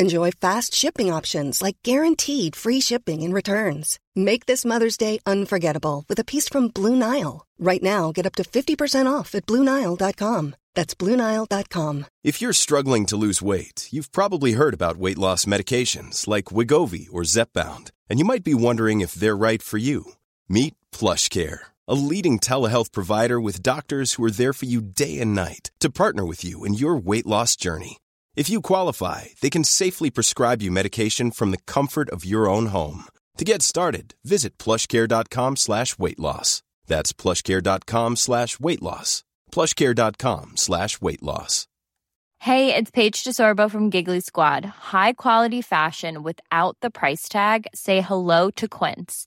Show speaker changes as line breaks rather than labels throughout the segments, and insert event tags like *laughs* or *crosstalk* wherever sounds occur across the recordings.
Enjoy fast shipping options like guaranteed free shipping and returns. Make this Mother's Day unforgettable with a piece from Blue Nile. Right now, get up to 50% off at BlueNile.com. That's BlueNile.com.
If you're struggling to lose weight, you've probably heard about weight loss medications like Wegovy or Zepbound, and you might be wondering if they're right for you. Meet PlushCare, a leading telehealth provider with doctors who are there for you day and night to partner with you in your weight loss journey. If you qualify, they can safely prescribe you medication from the comfort of your own home. To get started, visit plushcare.com slash weight loss. That's plushcare.com slash weight loss. Plushcare.com slash weight loss.
Hey, it's Paige DeSorbo from Giggly Squad. High quality fashion without the price tag. Say hello to Quince.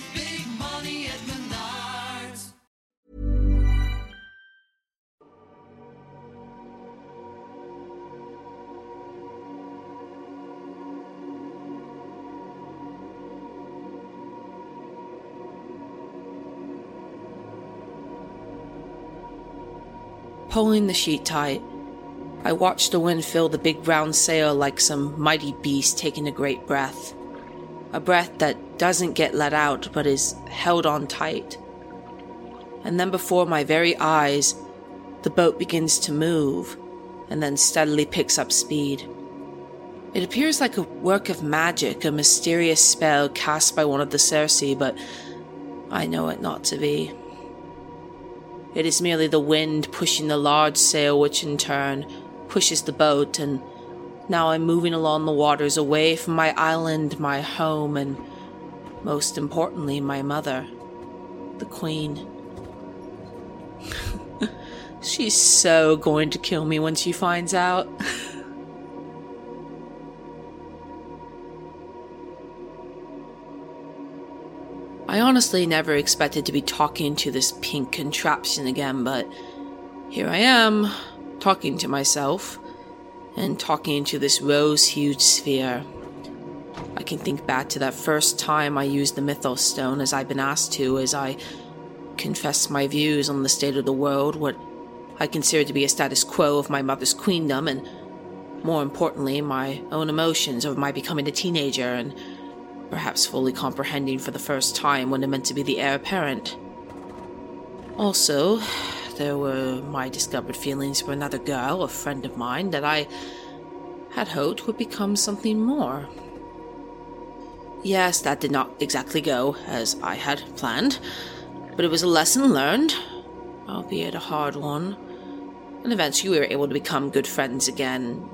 Pulling the sheet tight, I watched the wind fill the big brown sail like some mighty beast taking a great breath. A breath that doesn't get let out but is held on tight. And then before my very eyes, the boat begins to move and then steadily picks up speed. It appears like a work of magic, a mysterious spell cast by one of the Circe, but I know it not to be. It is merely the wind pushing the large sail, which in turn pushes the boat, and now I'm moving along the waters away from my island, my home, and most importantly, my mother, the Queen. *laughs* She's so going to kill me when she finds out. *laughs* I honestly never expected to be talking to this pink contraption again, but here I am, talking to myself, and talking to this rose hued sphere. I can think back to that first time I used the Mythos Stone as I've been asked to, as I confess my views on the state of the world, what I consider to be a status quo of my mother's queendom, and more importantly, my own emotions of my becoming a teenager and perhaps fully comprehending for the first time what it meant to be the heir apparent. Also, there were my discovered feelings for another girl, a friend of mine, that I had hoped would become something more. Yes, that did not exactly go as I had planned, but it was a lesson learned, albeit a hard one. And eventually we were able to become good friends again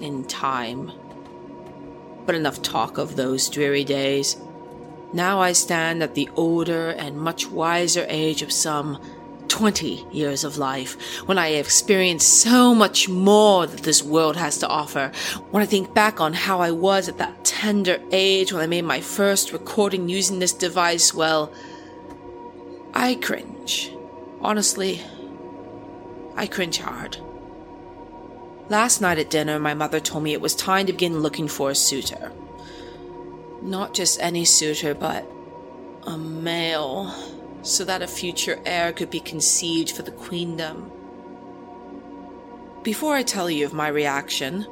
in time. But enough talk of those dreary days. Now I stand at the older and much wiser age of some 20 years of life, when I have experienced so much more that this world has to offer. When I think back on how I was at that tender age when I made my first recording using this device, well, I cringe. Honestly, I cringe hard. Last night at dinner, my mother told me it was time to begin looking for a suitor. Not just any suitor, but a male, so that a future heir could be conceived for the queendom. Before I tell you of my reaction,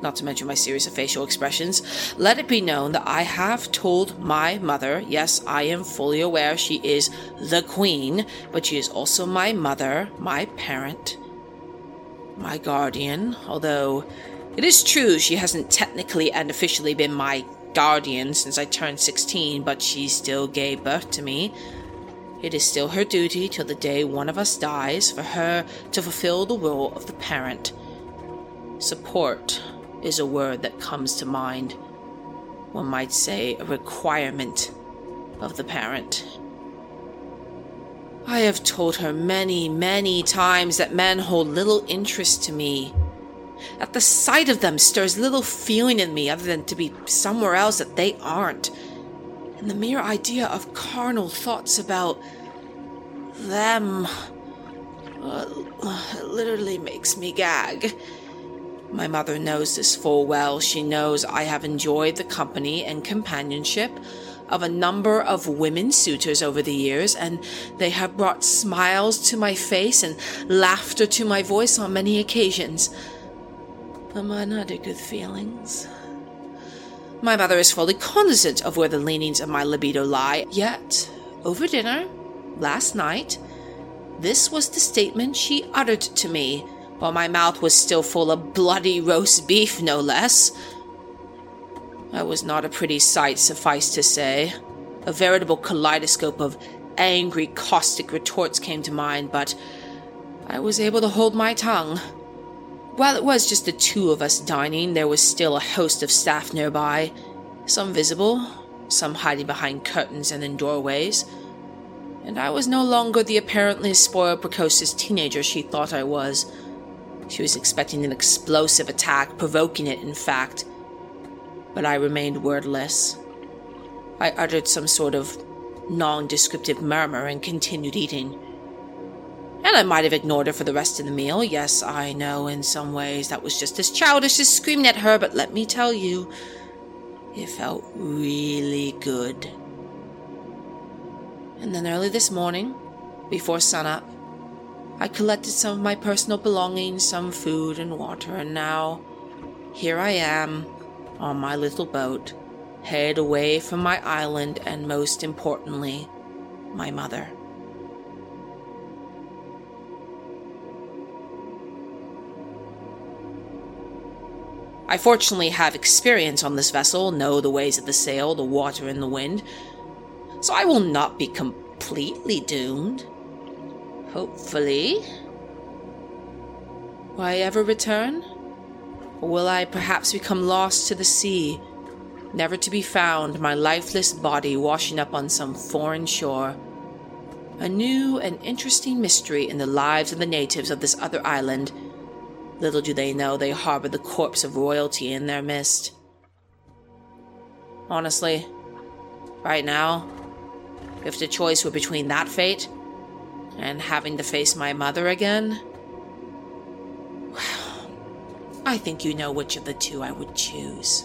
not to mention my series of facial expressions, let it be known that I have told my mother, yes, I am fully aware she is the queen, but she is also my mother, my parent, my guardian, although it is true she hasn't technically and officially been my guardian since I turned 16, but she still gave birth to me. It is still her duty till the day one of us dies for her to fulfill the role of the parent. Support is a word that comes to mind. One might say a requirement of the parent. I have told her many, many times that men hold little interest to me. That the sight of them stirs little feeling in me other than to be somewhere else that they aren't. And the mere idea of carnal thoughts about them uh, literally makes me gag. My mother knows this full well. She knows I have enjoyed the company and companionship of a number of women suitors over the years, and they have brought smiles to my face and laughter to my voice on many occasions. Among other good feelings. My mother is fully cognizant of where the leanings of my libido lie, yet, over dinner, last night, this was the statement she uttered to me while my mouth was still full of bloody roast beef, no less. I was not a pretty sight, suffice to say. A veritable kaleidoscope of angry, caustic retorts came to mind, but I was able to hold my tongue. While it was just the two of us dining, there was still a host of staff nearby, some visible, some hiding behind curtains and in doorways. And I was no longer the apparently spoiled, precocious teenager she thought I was. She was expecting an explosive attack, provoking it, in fact. But I remained wordless. I uttered some sort of non-descriptive murmur and continued eating. And I might have ignored her for the rest of the meal. Yes, I know in some ways that was just as childish as screaming at her, but let me tell you, it felt really good. And then early this morning, before sunup, I collected some of my personal belongings, some food and water, and now here I am on my little boat, head away from my island and most importantly, my mother. I fortunately have experience on this vessel, know the ways of the sail, the water, and the wind, so I will not be completely doomed. Hopefully. Will I ever return? Or will I perhaps become lost to the sea, never to be found, my lifeless body washing up on some foreign shore? A new and interesting mystery in the lives of the natives of this other island. Little do they know they harbor the corpse of royalty in their midst. Honestly, right now, if the choice were between that fate and having to face my mother again? I think you know which of the two I would choose.